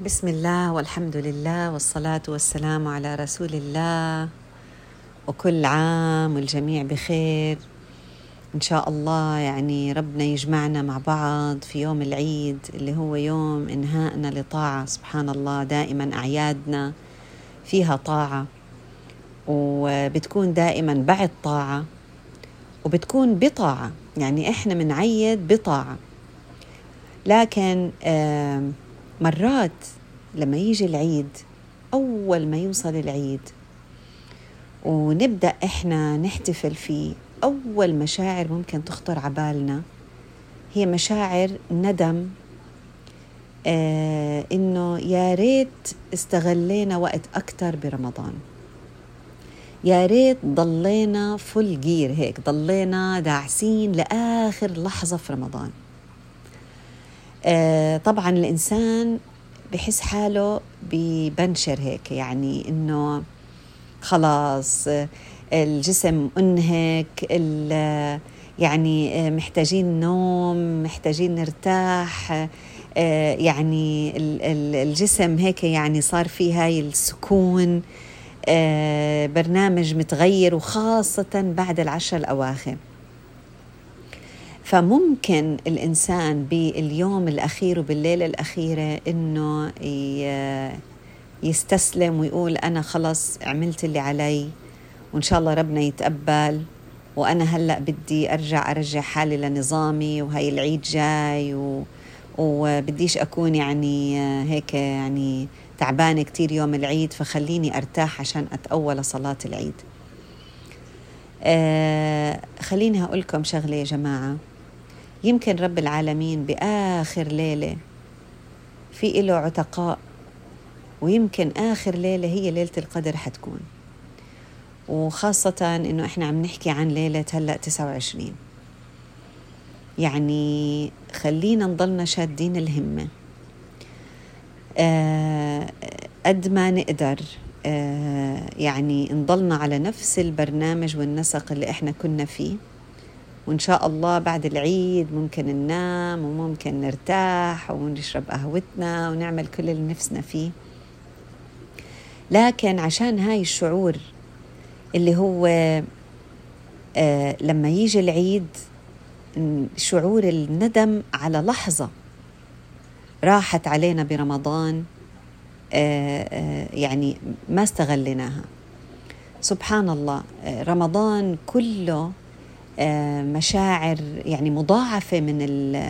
بسم الله والحمد لله والصلاة والسلام على رسول الله وكل عام والجميع بخير إن شاء الله يعني ربنا يجمعنا مع بعض في يوم العيد اللي هو يوم إنهائنا لطاعة. سبحان الله دائما أعيادنا فيها طاعة. وبتكون دائما بعد طاعة. وبتكون بطاعة. يعني إحنا منعيد بطاعة. لكن مرات لما يجي العيد أول ما يوصل العيد ونبدأ إحنا نحتفل فيه أول مشاعر ممكن تخطر عبالنا هي مشاعر ندم آه إنه يا ريت استغلينا وقت أكتر برمضان. يا ريت ضلينا فل جير هيك ضلينا داعسين لآخر لحظة في رمضان. طبعا الإنسان بحس حاله ببنشر هيك يعني إنه خلاص الجسم أنهك يعني محتاجين نوم محتاجين نرتاح يعني الجسم هيك يعني صار فيه هاي السكون برنامج متغير وخاصة بعد العشر الأواخر. فممكن الإنسان باليوم الأخير وبالليلة الأخيرة إنه يستسلم ويقول أنا خلص عملت اللي علي وإن شاء الله ربنا يتقبل وأنا هلأ بدي أرجع أرجع حالي لنظامي وهي العيد جاي و... وبديش أكون يعني هيك يعني تعبانة كتير يوم العيد فخليني أرتاح عشان أتأول صلاة العيد. آه خليني هقول لكم شغلة يا جماعة. يمكن رب العالمين بآخر ليلة في إله عتقاء ويمكن آخر ليلة هي ليلة القدر حتكون. وخاصة إنه إحنا عم نحكي عن ليلة هلأ 29 يعني خلينا نضلنا شادين الهمة. آه قد ما نقدر آه يعني نضلنا على نفس البرنامج والنسق اللي إحنا كنا فيه. وإن شاء الله بعد العيد ممكن ننام وممكن نرتاح ونشرب قهوتنا ونعمل كل اللي نفسنا فيه. لكن عشان هاي الشعور اللي هو آه لما يجي العيد شعور الندم على لحظة راحت علينا برمضان آه آه يعني ما استغليناها. سبحان الله رمضان كله مشاعر يعني مضاعفة من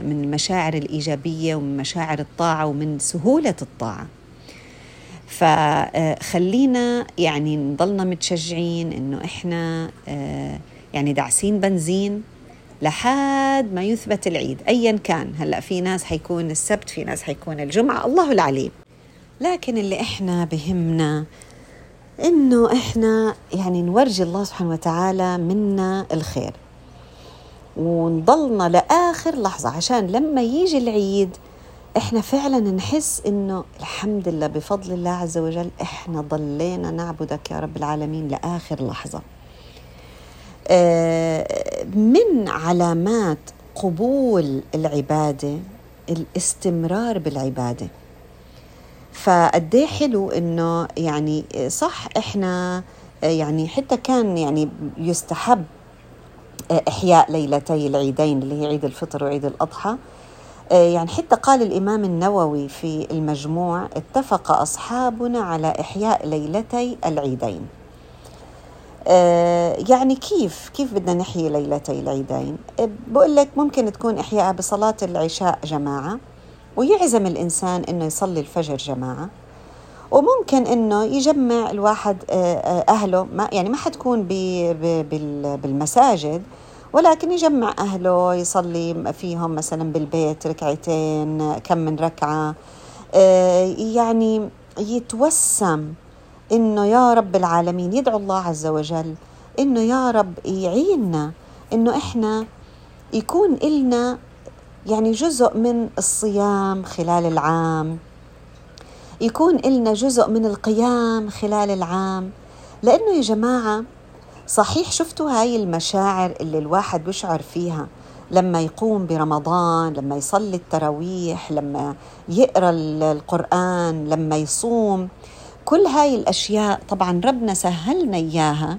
من المشاعر الإيجابية ومن مشاعر الطاعة ومن سهولة الطاعة. فخلينا يعني نضلنا متشجعين إنه إحنا يعني داعسين بنزين لحد ما يثبت العيد ايا كان. هلأ في ناس حيكون السبت في ناس حيكون الجمعة الله العليم. لكن اللي إحنا بهمنا إنه إحنا يعني نورجي الله سبحانه وتعالى منا الخير. ونضلنا لآخر لحظة عشان لما يجي العيد إحنا فعلا نحس إنه الحمد لله بفضل الله عز وجل إحنا ضلينا نعبدك يا رب العالمين لآخر لحظة. من علامات قبول العبادة الاستمرار بالعبادة. فقد حلو إنه يعني صح إحنا يعني حتى كان يعني يستحب إحياء ليلتي العيدين اللي هي عيد الفطر وعيد الأضحى. يعني حتى قال الإمام النووي في المجموع اتفق أصحابنا على إحياء ليلتي العيدين. يعني كيف كيف بدنا نحيي ليلتي العيدين؟ بقول لك ممكن تكون إحياء بصلاة العشاء جماعة ويعزم الإنسان إنه يصلي الفجر جماعة وممكن إنه يجمع الواحد أهله ما يعني ما حتكون بالمساجد ولكن يجمع أهله يصلي فيهم مثلا بالبيت ركعتين كم من ركعة. يعني يتوسم إنه يا رب العالمين يدعو الله عز وجل إنه يا رب يعيننا إنه إحنا يكون إلنا يعني جزء من الصيام خلال العام. يكون إلنا جزء من القيام خلال العام. لأنه يا جماعة صحيح شفتوا هاي المشاعر اللي الواحد بيشعر فيها لما يقوم برمضان لما يصلي التراويح لما يقرأ القرآن لما يصوم؟ كل هاي الأشياء طبعا ربنا سهلنا إياها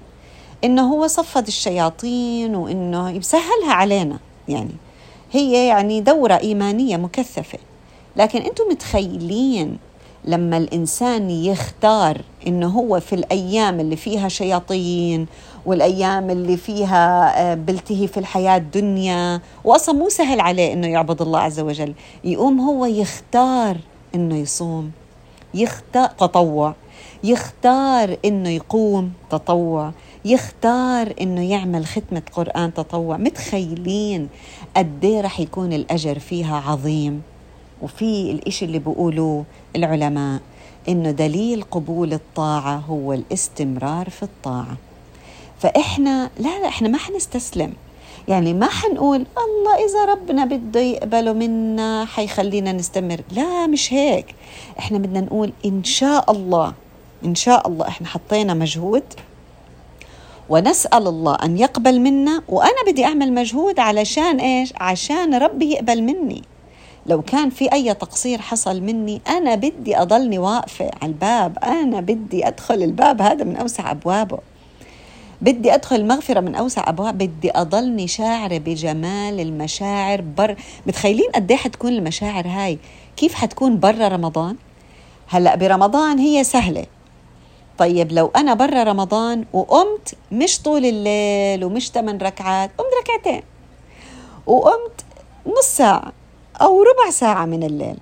إنه هو صفد الشياطين وإنه يسهلها علينا. يعني هي يعني دورة إيمانية مكثفة. لكن أنتم متخيلين لما الإنسان يختار إنه هو في الأيام اللي فيها شياطين والأيام اللي فيها آه، بلتهي في الحياة الدنيا وأصلا مو سهل عليه إنه يعبد الله عز وجل. يقوم هو يختار إنه يصوم يختار تطوع يختار إنه يقوم تطوع يختار إنه يعمل ختمة قرآن تطوع. متخيلين قد إيه رح يكون الأجر فيها عظيم. وفي الإشي اللي بيقولوه العلماء إنه دليل قبول الطاعة هو الاستمرار في الطاعة. فإحنا لا لا إحنا ما حنستسلم. يعني ما حنقول الله إذا ربنا بده يقبله منا حيخلينا نستمر. لا مش هيك. إحنا بدنا نقول إن شاء الله إن شاء الله إحنا حطينا مجهود. ونسأل الله أن يقبل منا وأنا بدي أعمل مجهود علشان إيش؟ عشان ربي يقبل مني. لو كان في أي تقصير حصل مني أنا بدي أضلني واقفة على الباب. أنا بدي أدخل الباب. هذا من أوسع أبوابه. بدي أدخل المغفرة من أوسع أبواب بدي أضلني شاعرة بجمال المشاعر بر. متخيلين قد إيه حتكون المشاعر هاي؟ كيف حتكون برا رمضان؟ هلأ برمضان هي سهلة. طيب لو أنا برا رمضان وقمت مش طول الليل ومش ثمان ركعات قمت ركعتين. وقمت نص ساعة أو ربع ساعة من الليل.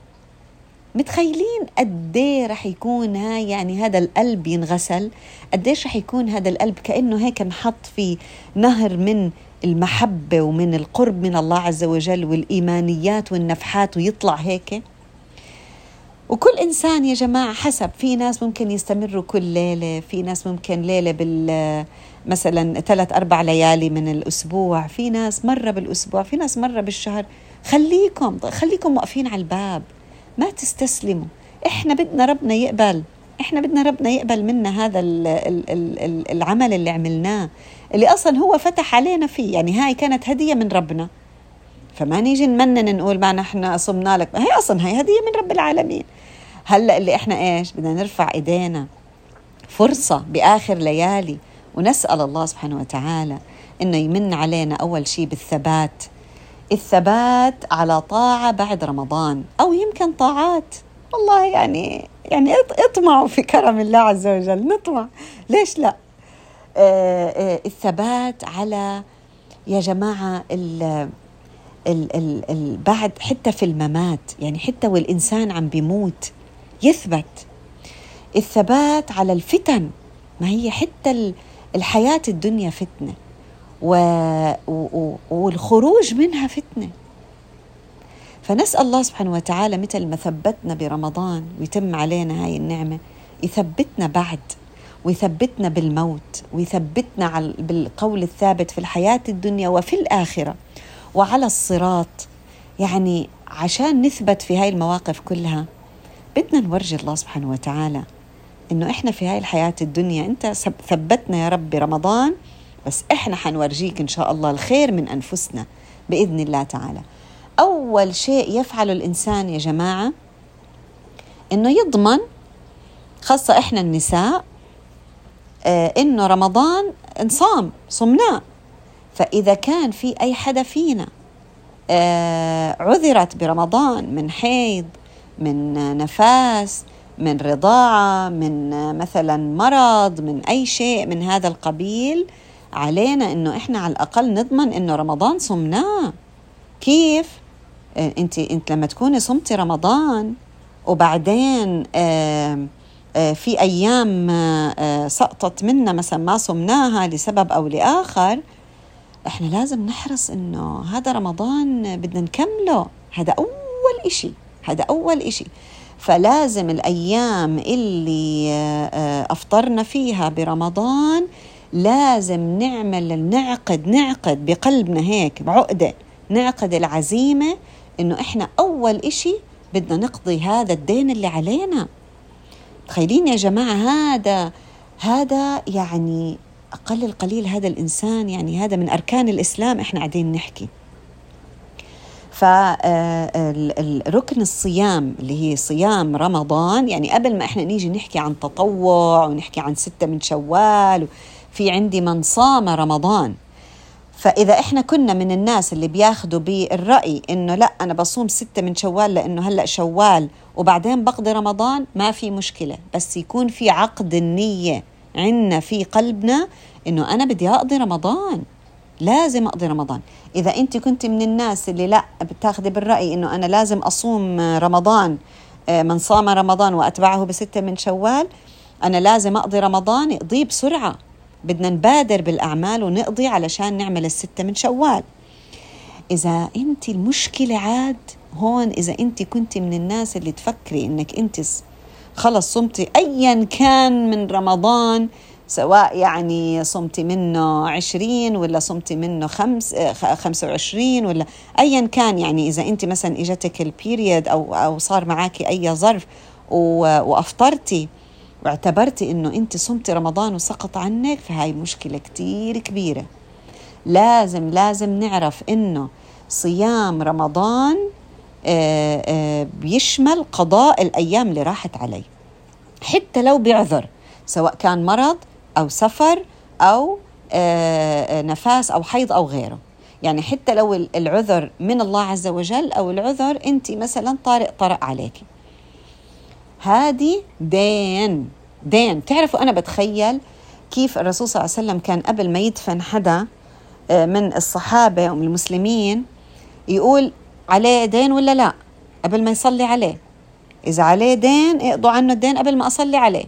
متخيلين قد إيه رح يكون هاي يعني هذا القلب ينغسل؟ قديش رح يكون هذا القلب؟ كأنه هيك انحط في نهر من المحبة ومن القرب من الله عز وجل والإيمانيات والنفحات ويطلع هيك. وكل إنسان يا جماعة حسب في ناس ممكن يستمروا كل ليلة في ناس ممكن ليلة بال مثلا ثلاث أربع ليالي من الأسبوع في ناس مرة بالأسبوع في ناس مرة بالشهر. خليكم خليكم واقفين على الباب. ما تستسلموا. إحنا بدنا ربنا يقبل. إحنا بدنا ربنا يقبل منا هذا العمل اللي عملناه. اللي أصلا هو فتح علينا فيه. يعني هاي كانت هدية من ربنا. فما نيجي نمنن نقول ما نحن صمنا لك. هي أصلا هي هدية من رب العالمين. هلأ اللي إحنا إيش؟ بدنا نرفع إيدينا. فرصة بآخر ليالي. ونسأل الله سبحانه وتعالى إنه يمن علينا أول شيء بالثبات. الثبات على طاعة بعد رمضان أو يمكن طاعات. والله يعني يعني اطمعوا في كرم الله عز وجل. نطمع. ليش لا؟ آه آه الثبات على يا جماعة ال ال ال ال بعد حتى في الممات يعني حتى والإنسان عم بيموت يثبت. الثبات على الفتن. ما هي حتى الحياة الدنيا فتنة. و... و... والخروج منها فتنة. فنسأل الله سبحانه وتعالى مثل ما ثبتنا برمضان ويتم علينا هاي النعمة يثبتنا بعد ويثبتنا بالموت ويثبتنا على بالقول الثابت في الحياة الدنيا وفي الآخرة وعلى الصراط. يعني عشان نثبت في هاي المواقف كلها بدنا نورجي الله سبحانه وتعالى إنه إحنا في هاي الحياة الدنيا. أنت ثبتنا يا رب برمضان بس إحنا حنورجيك إن شاء الله الخير من أنفسنا بإذن الله تعالى. أول شيء يفعله الإنسان يا جماعة إنه يضمن خاصة إحنا النساء آه إنه رمضان انصام صمناه. فإذا كان في أي حدا فينا آه عذرت برمضان من حيض من نفاس من رضاعة من مثلا مرض من أي شيء من هذا القبيل علينا إنه إحنا على الأقل نضمن إنه رمضان صمناه كيف؟ آه، أنت أنت لما تكوني صمتي رمضان وبعدين آه آه في أيام آه سقطت منا مثلا ما صمناها لسبب أو لآخر إحنا لازم نحرص إنه هذا رمضان بدنا نكمله. هذا أول إشي. هذا أول إشي. فلازم الأيام اللي أفطرنا فيها برمضان لازم نعمل نعقد نعقد بقلبنا هيك بعقدة نعقد العزيمة إنه إحنا أول إشي بدنا نقضي هذا الدين اللي علينا. تخيلين يا جماعة هذا هذا يعني أقل القليل هذا الإنسان يعني هذا من أركان الإسلام إحنا قاعدين نحكي. فركن الصيام اللي هي صيام رمضان يعني قبل ما إحنا نيجي نحكي عن تطوع ونحكي عن ستة من شوال في عندي من صام رمضان. فإذا إحنا كنا من الناس اللي بياخدوا بالرأي إنه لا أنا بصوم ستة من شوال لأنه هلأ شوال وبعدين بقضي رمضان ما في مشكلة. بس يكون في عقد النية عنا في قلبنا إنه أنا بدي أقضي رمضان. لازم أقضي رمضان. إذا أنت كنت من الناس اللي لا بتاخدي بالرأي إنه أنا لازم أصوم رمضان آه، من صام رمضان وأتبعه بستة من شوال أنا لازم أقضي رمضان اقضيه بسرعة. بدنا نبادر بالأعمال ونقضي علشان نعمل الستة من شوال. إذا أنت المشكلة عاد هون إذا أنت كنت من الناس اللي تفكري إنك أنت خلص صمتي أيا كان من رمضان سواء يعني صمتي منه عشرين ولا صمتي منه خمس خمسة وعشرين ولا أيا كان. يعني إذا أنت مثلا إجتك البيريد أو أو صار معك أي ظرف وأفطرتي واعتبرتي إنه أنت صمتي رمضان وسقط عنك فهاي مشكلة كتير كبيرة. لازم لازم نعرف إنه صيام رمضان آه، آه، بيشمل قضاء الأيام اللي راحت علي. حتى لو بعذر سواء كان مرض أو سفر أو آه، نفاس أو حيض أو غيره. يعني حتى لو العذر من الله عز وجل أو العذر أنت مثلا طارئ طرأ عليك. هذه دين دين تعرفوا أنا بتخيل كيف الرسول صلى الله عليه وسلم كان قبل ما يدفن حدا آه، من الصحابة ومن المسلمين يقول عليه دين ولا لا؟ قبل ما يصلي عليه. إذا عليه دين اقضوا عنه الدين قبل ما أصلي عليه.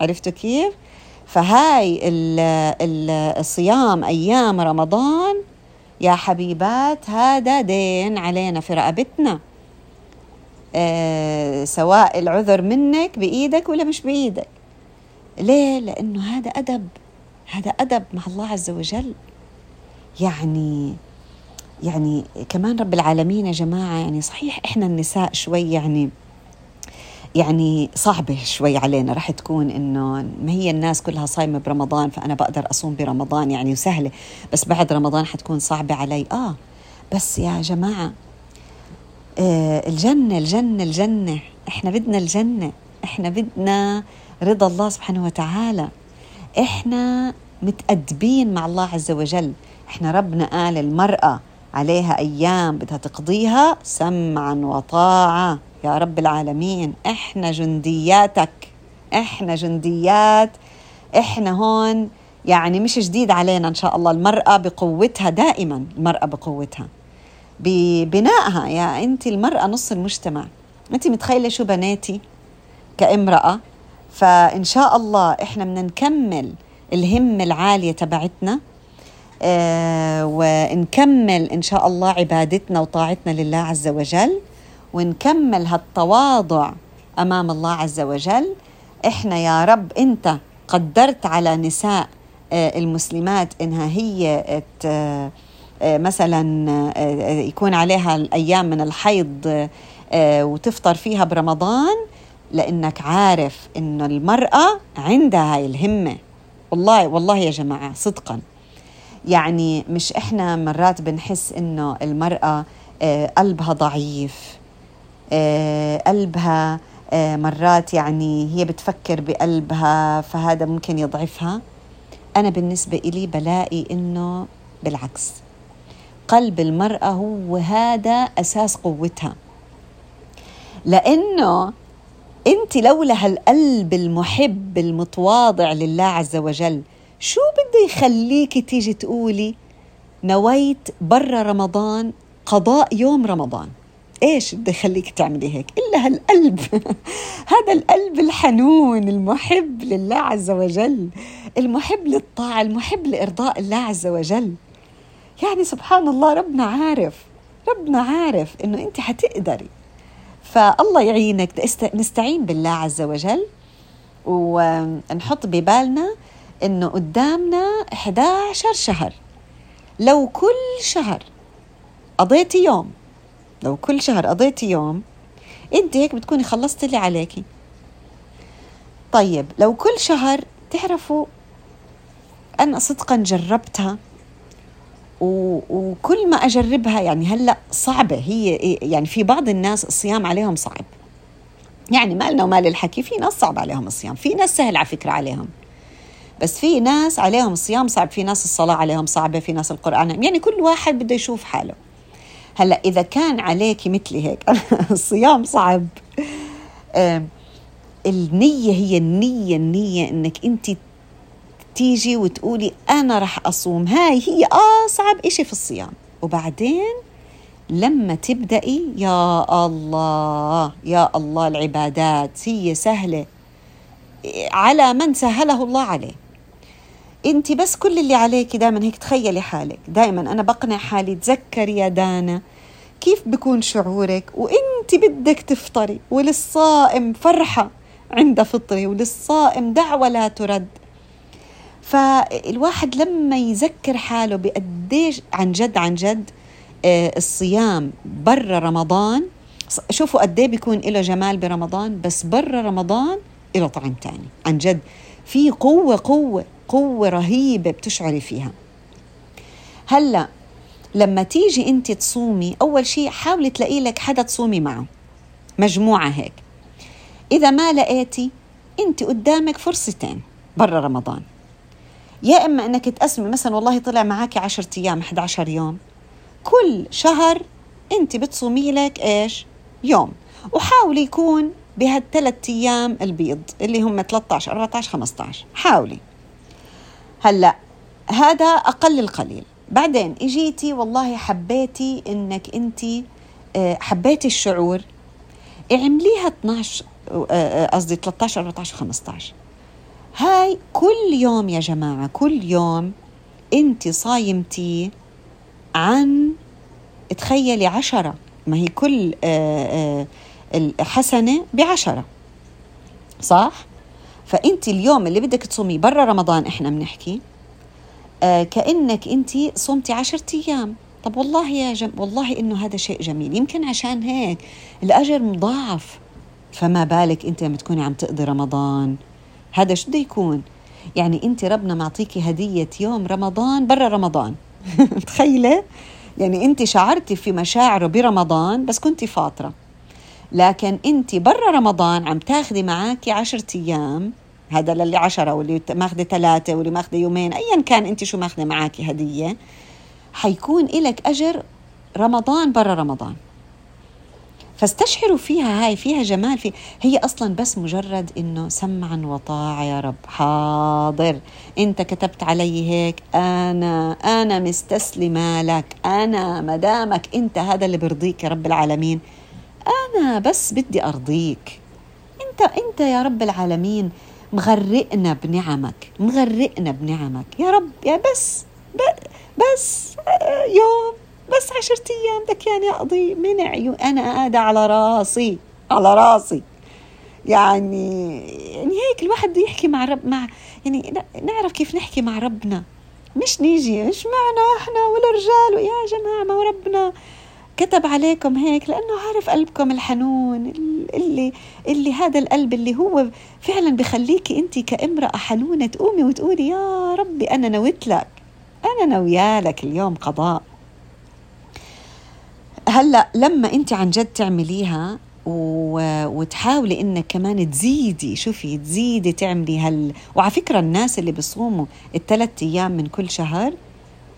عرفتوا كيف؟ فهاي الصيام أيام رمضان يا حبيبات هذا دين علينا في رقبتنا آه، سواء العذر منك بإيدك ولا مش بإيدك. ليه؟ لأنه هذا أدب. هذا أدب مع الله عز وجل. يعني يعني كمان رب العالمين يا جماعة يعني صحيح إحنا النساء شوي يعني يعني صعبة شوي علينا. رح تكون إنه ما هي الناس كلها صايمة برمضان فأنا بقدر أصوم برمضان يعني وسهلة. بس بعد رمضان حتكون صعبة علي. آه بس يا جماعة آه، الجنة الجنة الجنة. إحنا بدنا الجنة. إحنا بدنا رضا الله سبحانه وتعالى. إحنا متأدبين مع الله عز وجل. إحنا ربنا قال المرأة عليها أيام بدها تقضيها سمعا وطاعة يا رب العالمين إحنا جندياتك. إحنا جنديات. إحنا هون يعني مش جديد علينا إن شاء الله. المرأة بقوتها دائما. المرأة بقوتها. ببنائها يا انت المرأة نص المجتمع. انت متخيلة شو بناتي كامرأة؟ فإن شاء الله إحنا بدنا نكمل الهمه العالية تبعتنا آه ونكمل إن شاء الله عبادتنا وطاعتنا لله عز وجل ونكمل هالتواضع أمام الله عز وجل. إحنا يا رب أنت قدرت على نساء آه المسلمات إنها هي مثلا آه، يكون عليها الأيام من الحيض آه، وتفطر فيها برمضان لأنك عارف إنه المرأة عندها هاي الهمة. والله والله يا جماعة صدقا. يعني مش إحنا مرات بنحس إنه المرأة قلبها ضعيف قلبها مرات يعني هي بتفكر بقلبها فهذا ممكن يضعفها. أنا بالنسبة إلي بلاقي إنه بالعكس. قلب المرأة هو هذا أساس قوتها. لأنه أنت لولا هالقلب المحب المتواضع لله عز وجل شو بده يخليك تيجي تقولي نويت برا رمضان قضاء يوم رمضان؟ إيش بده يخليك تعملي هيك؟ إلا هالقلب. هذا القلب الحنون المحب لله عز وجل المحب للطاعة المحب لإرضاء الله عز وجل. يعني سبحان الله ربنا عارف ربنا عارف إنه أنت حتقدري. فالله يعينك. نستعين بالله عز وجل ونحط ببالنا إنه قدامنا 11 شهر. لو كل شهر قضيتي يوم لو كل شهر قضيتي يوم أنت هيك بتكوني خلصتي اللي عليكي. طيب لو كل شهر تعرفوا أنا صدقا جربتها. وكل ما أجربها يعني هلأ صعبة. هي يعني في بعض الناس الصيام عليهم صعب. يعني ما لنا ومال الحكي في ناس صعب عليهم الصيام في ناس سهل على فكرة عليهم. بس في ناس عليهم الصيام صعب في ناس الصلاة عليهم صعبة في ناس القرآن. يعني كل واحد بده يشوف حاله. هلأ إذا كان عليك مثلي هيك الصيام صعب. النية هي النية النية إنك أنت تيجي وتقولي أنا رح أصوم. هاي هي أصعب إشي في الصيام. وبعدين لما تبدأي يا الله يا الله العبادات هي سهلة. على من سهله الله عليه. أنت بس كل اللي عليك دائما هيك تخيلي حالك. دائما أنا بقنع حالي تذكري يا دانا. كيف بكون شعورك؟ وأنت بدك تفطري وللصائم فرحة عند فطره وللصائم دعوة لا ترد. فالواحد لما يذكر حاله بقديش عن جد عن جد آه، الصيام برا رمضان شوفوا قد إيه بيكون له جمال برمضان بس برا رمضان له طعم تاني. عن جد في قوة قوة قوة رهيبة بتشعري فيها. هلأ لما تيجي أنت تصومي أول شيء حاولي تلاقي لك حدا تصومي معه. مجموعة هيك. إذا ما لقيتي أنت قدامك فرصتين برا رمضان. يا إما إنك تقسمي مثلا والله طلع معك 10 أيام 11 يوم. كل شهر أنت بتصومي لك إيش؟ يوم. وحاولي يكون بهالثلاث أيام البيض اللي هم 13 14 15 حاولي. هلأ هذا أقل القليل. بعدين إجيتي والله حبيتي إنك أنت آه، حبيتي الشعور. اعمليها 12 آه، آه، قصدي 13 14 15 هاي كل يوم يا جماعة كل يوم انت صايمتي عن تخيلي عشرة ما هي كل الحسنة بعشرة صح؟ فانت اليوم اللي بدك تصوميه برا رمضان إحنا بنحكي آه كأنك انت صمتي عشرة أيام. طب والله يا جم... والله إنه هذا شيء جميل. يمكن عشان هيك الأجر مضاعف. فما بالك انت لما تكوني عم تقضي رمضان هذا شو بده يكون؟ يعني أنت ربنا معطيكي هدية يوم رمضان برا رمضان. تخيله يعني أنت شعرتي في مشاعره برمضان بس كنتي فاطرة. لكن أنت برا رمضان عم تاخذي معك عشرة أيام. هذا للي عشرة واللي ماخذة ثلاثة واللي ماخذة يومين أيا كان أنت شو ماخذة معك هدية. حيكون إلك أجر رمضان برا رمضان. فاستشعروا فيها هاي فيها جمال في هي أصلا بس مجرد إنه سمعا وطاعه يا رب. حاضر. أنت كتبت علي هيك أنا أنا مستسلمة لك. أنا مدامك. أنت هذا اللي برضيك يا رب العالمين. أنا بس بدي أرضيك. أنت أنت يا رب العالمين مغرقنا بنعمك. مغرقنا بنعمك. يا رب يا بس بس يوم بس عشرة أيام بدك يعني أقضي منع أنا قاعدة على راسي على راسي. يعني يعني هيك الواحد بده يحكي مع رب مع يعني نعرف كيف نحكي مع ربنا. مش نيجي مش معنا إحنا ولا رجال يا جماعة ما ربنا كتب عليكم هيك؟ لأنه عارف قلبكم الحنون اللي اللي هذا القلب اللي هو فعلا بخليكي انت كامرأة حنونة تقومي وتقولي يا ربي أنا نويت لك أنا نويالك اليوم قضاء. هلا لما انت عن جد تعمليها و... وتحاولي انك كمان تزيدي شوفي تزيدي تعملي هال وعلى فكرة الناس اللي بيصوموا الثلاث أيام من كل شهر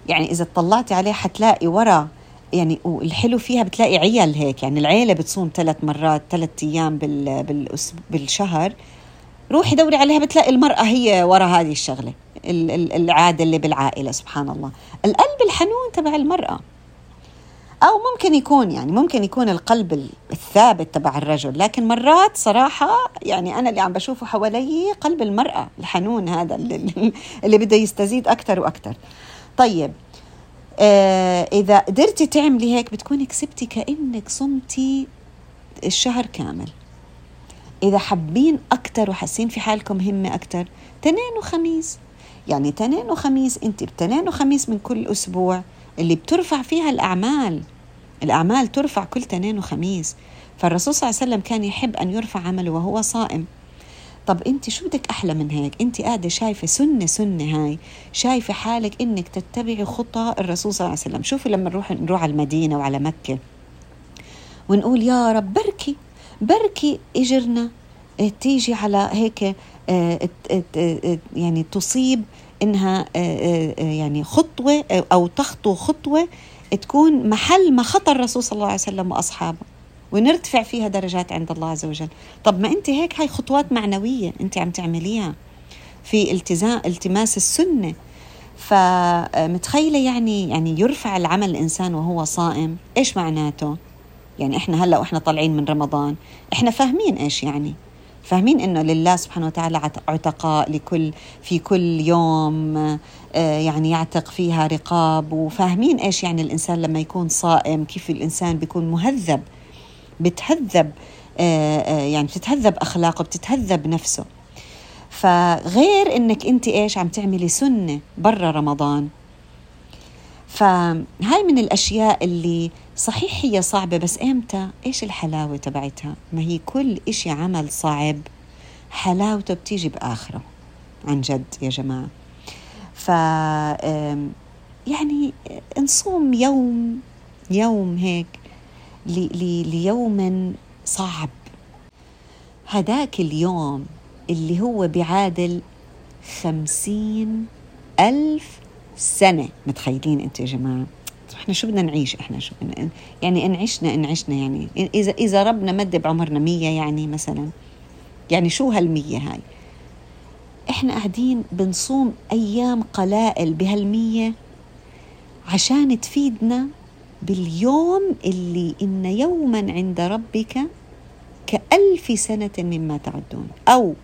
يعني إذا اطلعتي عليه حتلاقي ورا يعني والحلو فيها بتلاقي عيال هيك يعني العيلة بتصوم ثلاث مرات ثلاث أيام بال بالشهر روحي دوري عليها بتلاقي المرأة هي ورا هذه الشغلة العادة اللي بالعائلة سبحان الله. القلب الحنون تبع المرأة. أو ممكن يكون يعني ممكن يكون القلب الثابت تبع الرجل لكن مرات صراحة يعني أنا اللي عم بشوفه حوالي قلب المرأة الحنون هذا اللي, اللي بده يستزيد أكثر وأكثر طيب آه إذا قدرتي تعملي هيك بتكوني كسبتي كأنك صمتي الشهر كامل. إذا حابين أكتر وحاسين في حالكم همة أكتر تنين وخميس. يعني تنين وخميس أنت بتنين وخميس من كل أسبوع. اللي بترفع فيها الأعمال. الأعمال ترفع كل تنين وخميس. فالرسول صلى الله عليه وسلم كان يحب أن يرفع عمله وهو صائم. طب أنت شو بدك أحلى من هيك؟ أنت قاعدة شايفة سنة سنة هاي. شايفة حالك إنك تتبعي خطى الرسول صلى الله عليه وسلم. شوفي لما نروح نروح على المدينة وعلى مكة. ونقول يا رب بركي. بركي إجرنا. تيجي على هيك آه، يعني تصيب إنها يعني خطوة أو تخطو خطوة تكون محل ما خطى الرسول صلى الله عليه وسلم وأصحابه ونرتفع فيها درجات عند الله عز وجل. طب ما أنت هيك هاي خطوات معنوية أنت عم تعمليها في التزام التماس السنة. فمتخيله يعني يعني يرفع العمل الإنسان وهو صائم إيش معناته؟ يعني إحنا هلأ وإحنا طالعين من رمضان إحنا فاهمين إيش يعني. فاهمين إنه لله سبحانه وتعالى عتقاء لكل في كل يوم آه، يعني يعتق فيها رقاب. وفاهمين إيش يعني الإنسان لما يكون صائم كيف الإنسان بيكون مهذب بتهذب آه، آه، يعني بتتهذب أخلاقه بتتهذب نفسه. فغير إنك أنت إيش عم تعملي سنة برا رمضان. فهاي من الأشياء اللي صحيح هي صعبة بس إمتى؟ إيش الحلاوة تبعتها؟ ما هي كل إشي عمل صعب حلاوته بتيجي بآخره. عن جد يا جماعة. ف يعني نصوم يوم يوم هيك ليوم صعب. هداك اليوم اللي هو بيعادل خمسين ألف سنة متخيلين أنتوا يا جماعة. إحنا شو بدنا نعيش؟ إحنا شو بدنا يعني ان عشنا ان عشنا يعني. إذا إذا ربنا مد بعمرنا مية يعني مثلا يعني شو هالمية هاي؟ إحنا قاعدين بنصوم أيام قلائل بهالمية عشان تفيدنا باليوم اللي إن يوما عند ربك كألف سنة مما تعدون. أو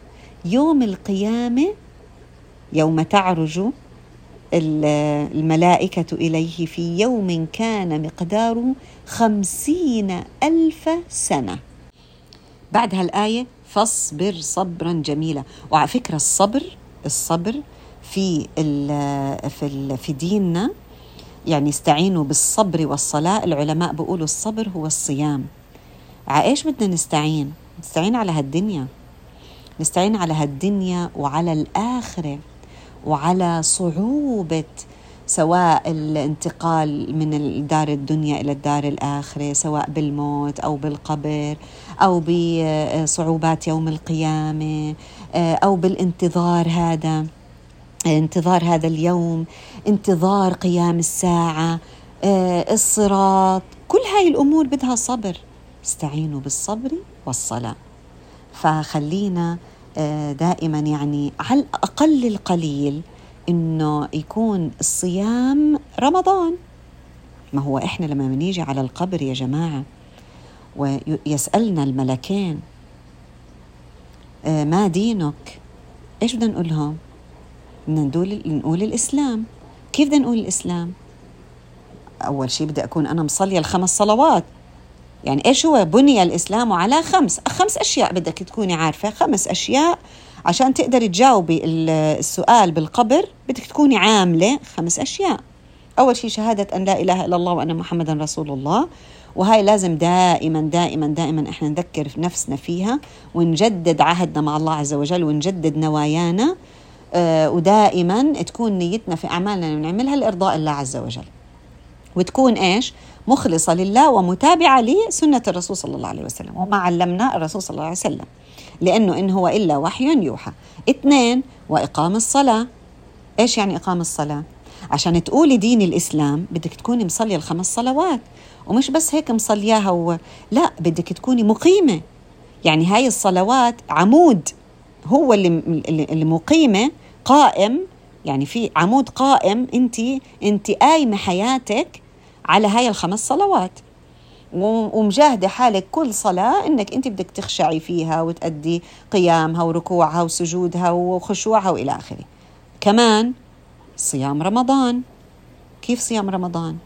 يوم القيامة يوم تعرج الملائكة إليه في يوم كان مقداره خمسين ألف سنة. بعد هالآية فاصبر صبرا جميلا. وعلى فكرة الصبر الصبر في في في ديننا يعني استعينوا بالصبر والصلاة. العلماء بيقولوا الصبر هو الصيام. على إيش بدنا نستعين؟ نستعين على هالدنيا. نستعين على هالدنيا وعلى الآخرة. وعلى صعوبة سواء الانتقال من الدار الدنيا إلى الدار الآخرة سواء بالموت أو بالقبر أو بصعوبات يوم القيامة أو بالانتظار هذا انتظار هذا اليوم انتظار قيام الساعة الصراط كل هاي الأمور بدها صبر. استعينوا بالصبر والصلاة. فخلينا آه، دائما يعني على الأقل القليل إنه يكون الصيام رمضان. ما هو إحنا لما بنيجي على القبر يا جماعة ويسألنا الملكين آه، ما دينك؟ إيش بدنا نقولهم بدنا نقول نقول الإسلام. كيف بدنا نقول الإسلام؟ أول شيء بدي أكون أنا مصلية الخمس صلوات. يعني إيش هو بني الإسلام على خمس؟ خمس أشياء بدك تكوني عارفة خمس أشياء. عشان تقدري تجاوبي السؤال بالقبر بدك تكوني عاملة خمس أشياء. أول شيء شهادة أن لا إله إلا الله وأن محمدا رسول الله. وهاي لازم دائما دائما دائما إحنا نذكر في نفسنا فيها ونجدد عهدنا مع الله عز وجل ونجدد نوايانا. آه ودائما تكون نيتنا في أعمالنا اللي بنعملها لإرضاء الله عز وجل. وتكون إيش؟ مخلصة لله ومتابعة لسنة الرسول صلى الله عليه وسلم وما علمنا الرسول صلى الله عليه وسلم لأنه إن هو إلا وحي يوحى. اثنين وإقام الصلاة. إيش يعني إقام الصلاة؟ عشان تقولي دين الإسلام بدك تكوني مصلية الخمس صلوات ومش بس هيك مصلياها و... لا بدك تكوني مقيمة. يعني هاي الصلوات عمود هو اللي اللي مقيمة قائم. يعني في عمود قائم انت انت قايمه حياتك على هاي الخمس صلوات. ومجاهدة حالك كل صلاة إنك أنت بدك تخشعي فيها وتأدي قيامها وركوعها وسجودها وخشوعها وإلى آخره. كمان صيام رمضان. كيف صيام رمضان؟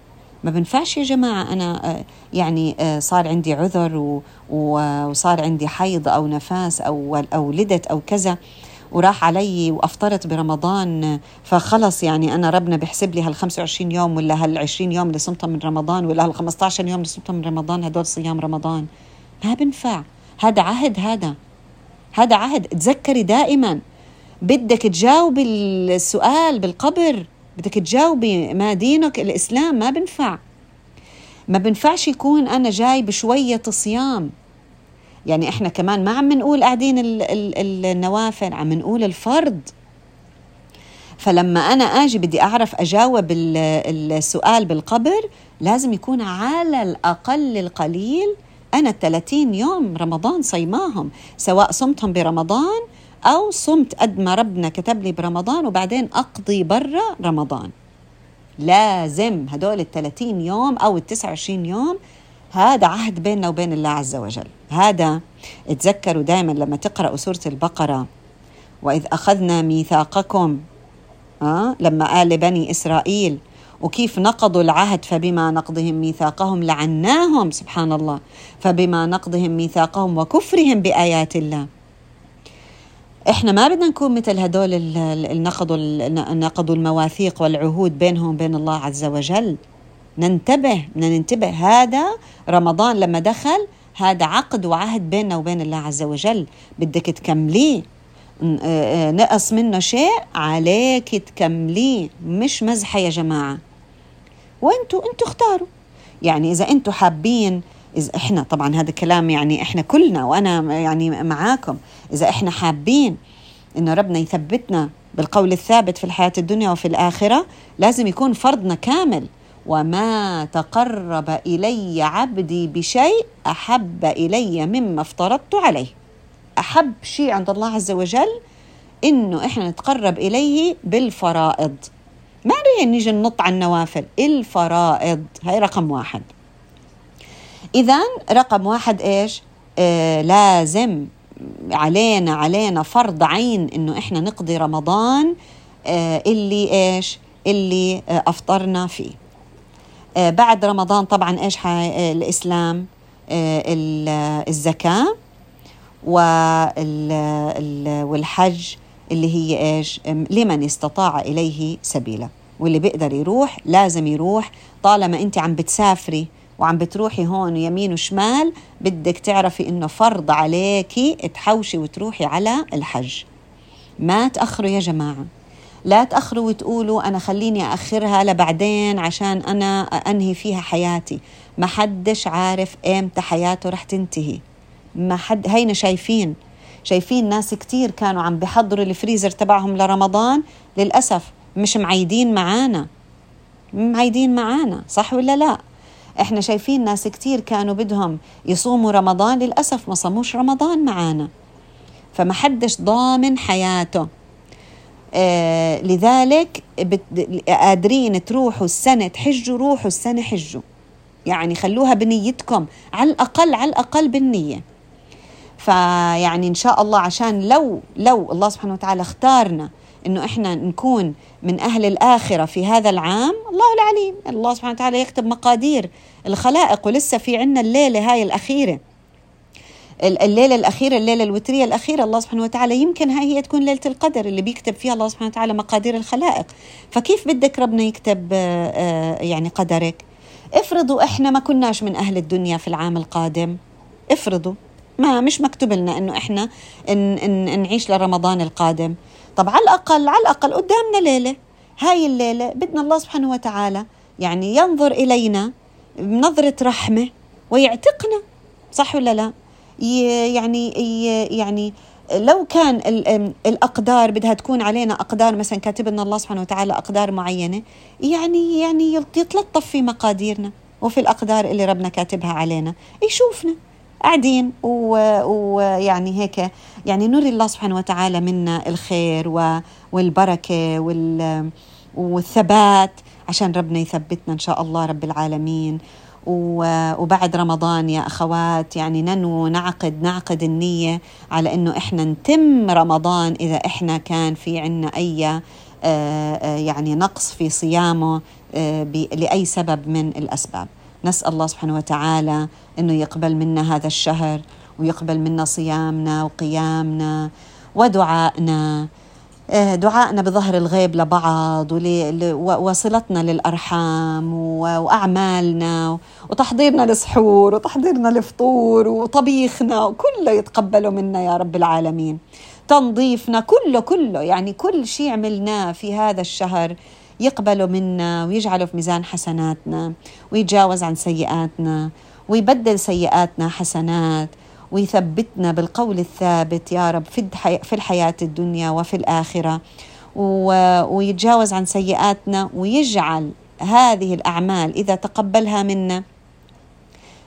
ما بنفعش يا جماعة أنا آه، يعني آه، صار عندي عذر وصار عندي حيض أو نفاس أو ولدت أو كذا. وراح علي وأفطرت برمضان فخلص يعني أنا ربنا بيحسب لي هال 25 يوم ولا هال 20 يوم اللي صمتها من رمضان ولا هال 15 يوم اللي صمتها من رمضان هدول صيام رمضان. ما بنفع. هذا عهد هذا. هذا عهد. تذكري دائما. بدك تجاوبي السؤال بالقبر. بدك تجاوبي ما دينك الإسلام. ما بنفع. ما بنفعش يكون أنا جاي بشوية صيام. يعني إحنا كمان ما عم نقول قاعدين النوافل عم نقول الفرض. فلما أنا أجي بدي أعرف أجاوب السؤال بالقبر لازم يكون على الأقل القليل أنا 30 يوم رمضان صيماهم سواء صمتهم برمضان أو صمت قد ما ربنا كتب لي برمضان وبعدين أقضي برا رمضان. لازم هدول ال 30 يوم أو ال 29 يوم هذا عهد بيننا وبين الله عز وجل. هذا تذكروا دائما لما تقرأوا سورة البقرة. وإذ أخذنا ميثاقكم أه؟ لما قال بني إسرائيل وكيف نقضوا العهد فبما نقضهم ميثاقهم لعناهم سبحان الله. فبما نقضهم ميثاقهم وكفرهم بآيات الله. إحنا ما بدنا نكون مثل هدول النقضوا نقضوا المواثيق والعهود بينهم وبين الله عز وجل. ننتبه بدنا ننتبه هذا رمضان لما دخل هذا عقد وعهد بيننا وبين الله عز وجل. بدك تكمليه. نقص منه شيء عليك تكمليه. مش مزحة يا جماعة. وانتوا أنتوا اختاروا. يعني إذا أنتوا حابين إذا إحنا طبعا هذا كلام يعني إحنا كلنا وأنا يعني معاكم. إذا إحنا حابين إنه ربنا يثبتنا بالقول الثابت في الحياة الدنيا وفي الآخرة لازم يكون فرضنا كامل. وما تقرب إلي عبدي بشيء أحب إلي مما افترضت عليه أحب شيء عند الله عز وجل إنه إحنا نتقرب إليه بالفرائض ما نيجي ننط على النوافل الفرائض هاي رقم واحد إذا رقم واحد إيش؟ آه لازم علينا علينا فرض عين إنه إحنا نقضي رمضان آه اللي إيش؟ اللي آه أفطرنا فيه. آه بعد رمضان طبعا إيش آه الإسلام؟ آه الزكاة والحج اللي هي إيش؟ لمن استطاع إليه سبيلا. واللي بيقدر يروح لازم يروح طالما أنت عم بتسافري وعم بتروحي هون يمين وشمال بدك تعرفي إنه فرض عليكي تحوشي وتروحي على الحج ما تأخروا يا جماعة لا تأخروا وتقولوا أنا خليني أخرها لبعدين عشان أنا أنهي فيها حياتي. ما حدش عارف إمتى حياته رح تنتهي. ما حد هينا شايفين شايفين ناس كتير كانوا عم بحضروا الفريزر تبعهم لرمضان للأسف مش معيدين معانا. معيدين معانا صح ولا لا؟ إحنا شايفين ناس كتير كانوا بدهم يصوموا رمضان للأسف ما صاموش رمضان معانا. فما حدش ضامن حياته. آه لذلك قادرين تروحوا السنة تحجوا روحوا السنة حجوا. يعني خلوها بنيتكم على الأقل على الأقل بالنية. فيعني إن شاء الله عشان لو لو الله سبحانه وتعالى اختارنا إنه إحنا نكون من أهل الآخرة في هذا العام الله العليم. الله سبحانه وتعالى يكتب مقادير الخلائق ولسه في عنا الليلة هاي الأخيرة. الليلة الأخيرة الليلة الوترية الأخيرة الله سبحانه وتعالى يمكن هاي هي تكون ليلة القدر اللي بيكتب فيها الله سبحانه وتعالى مقادير الخلائق. فكيف بدك ربنا يكتب آه، آه، يعني قدرك؟ افرضوا إحنا ما كناش من أهل الدنيا في العام القادم. افرضوا. ما مش مكتوب لنا إنه إحنا إن إن نعيش لرمضان القادم. طب على الأقل على الأقل قدامنا ليلة. هاي الليلة بدنا الله سبحانه وتعالى يعني ينظر إلينا بنظرة رحمة ويعتقنا صح ولا لا؟ يعني يعني لو كان الأقدار بدها تكون علينا أقدار مثلا كاتب لنا الله سبحانه وتعالى أقدار معينة يعني يعني يتلطف في مقاديرنا وفي الأقدار اللي ربنا كاتبها علينا. يشوفنا قاعدين ويعني هيك يعني نري الله سبحانه وتعالى منا الخير والبركة والثبات عشان ربنا يثبتنا إن شاء الله رب العالمين. وبعد رمضان يا أخوات. يعني ننو نعقد نعقد النية على أنه إحنا نتم رمضان إذا إحنا كان في عنا أي آه، آه، يعني نقص في صيامه آه، لأي سبب من الأسباب. نسأل الله سبحانه وتعالى أنه يقبل منا هذا الشهر ويقبل منا صيامنا وقيامنا ودعائنا. دعائنا بظهر الغيب لبعض وصلتنا للأرحام وأعمالنا وتحضيرنا للسحور وتحضيرنا للفطور وطبيخنا وكله يتقبله منا يا رب العالمين. تنظيفنا كله كله يعني كل شيء عملناه في هذا الشهر يقبله منا ويجعله في ميزان حسناتنا ويتجاوز عن سيئاتنا ويبدل سيئاتنا حسنات ويثبتنا بالقول الثابت يا رب في الحياة الدنيا وفي الآخرة. ويتجاوز عن سيئاتنا ويجعل هذه الأعمال إذا تقبلها منا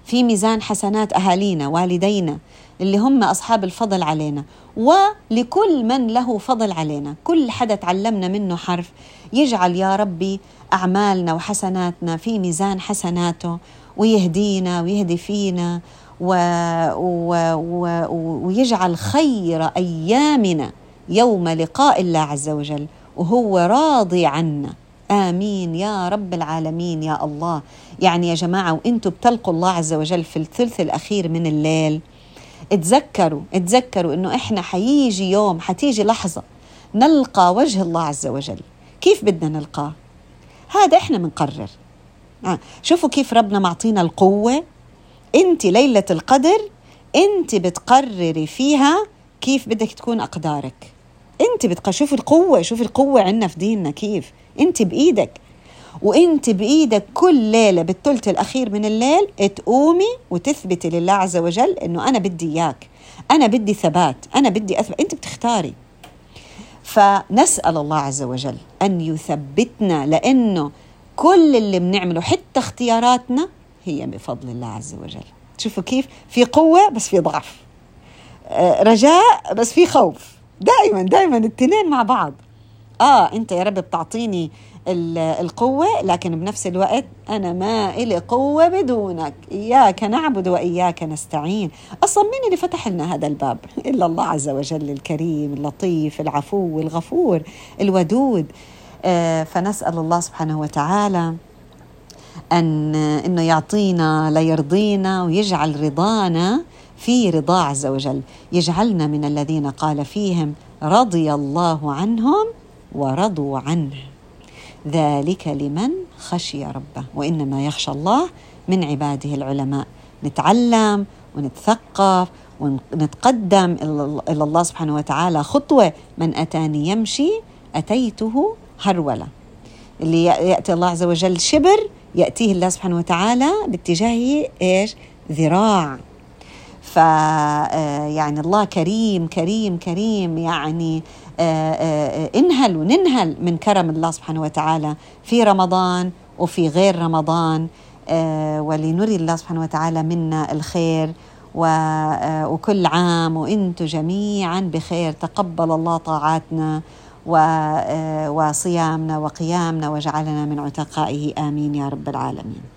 في ميزان حسنات أهالينا والدينا اللي هم أصحاب الفضل علينا. ولكل من له فضل علينا. كل حدا تعلمنا منه حرف. يجعل يا ربي أعمالنا وحسناتنا في ميزان حسناته ويهدينا ويهدي فينا. و... و... و... ويجعل خير أيامنا يوم لقاء الله عز وجل وهو راضي عنا. آمين يا رب العالمين يا الله. يعني يا جماعة وأنتم بتلقوا الله عز وجل في الثلث الأخير من الليل. اتذكروا اتذكروا إنه إحنا حيجي يوم حتيجي لحظة نلقى وجه الله عز وجل. كيف بدنا نلقاه؟ هذا إحنا بنقرر آه. شوفوا كيف ربنا معطينا القوة أنت ليلة القدر أنت بتقرري فيها كيف بدك تكون أقدارك. أنت بتقرري شوفي القوة شوفي القوة عندنا في ديننا كيف. أنت بإيدك. وأنت بإيدك كل ليلة بالثلث الأخير من الليل تقومي وتثبتي لله عز وجل إنه أنا بدي إياك. أنا بدي ثبات. أنا بدي اثبت أنت بتختاري. فنسأل الله عز وجل أن يثبتنا لأنه كل اللي بنعمله حتى اختياراتنا هي بفضل الله عز وجل. شوفوا كيف في قوة بس في ضعف. آه، رجاء بس في خوف. دائما دائما الاثنين مع بعض. آه أنت يا رب بتعطيني القوة لكن بنفس الوقت أنا ما إلي قوة بدونك. إياك نعبد وإياك نستعين. أصلا مين اللي فتح لنا هذا الباب؟ إلا الله عز وجل الكريم اللطيف العفو الغفور الودود. آه فنسأل الله سبحانه وتعالى أن أنه يعطينا ليرضينا ويجعل رضانا في رضا عز وجل. يجعلنا من الذين قال فيهم رضي الله عنهم ورضوا عنه. ذلك لمن خشي ربه. وإنما يخشى الله من عباده العلماء. نتعلم ونتثقف ونتقدم إلى الله سبحانه وتعالى. خطوة من أتاني يمشي أتيته هرولة. اللي يأتي الله عز وجل شبر يأتيه الله سبحانه وتعالى باتجاهه إيش؟ ذراع. ف آه، يعني الله كريم كريم كريم يعني آه، آه، انهل وننهل من كرم الله سبحانه وتعالى في رمضان وفي غير رمضان. ولنري الله سبحانه وتعالى منا الخير وكل عام وأنتم جميعا بخير. تقبل الله طاعاتنا. وصيامنا وقيامنا وجعلنا من عتقائه. آمين يا رب العالمين.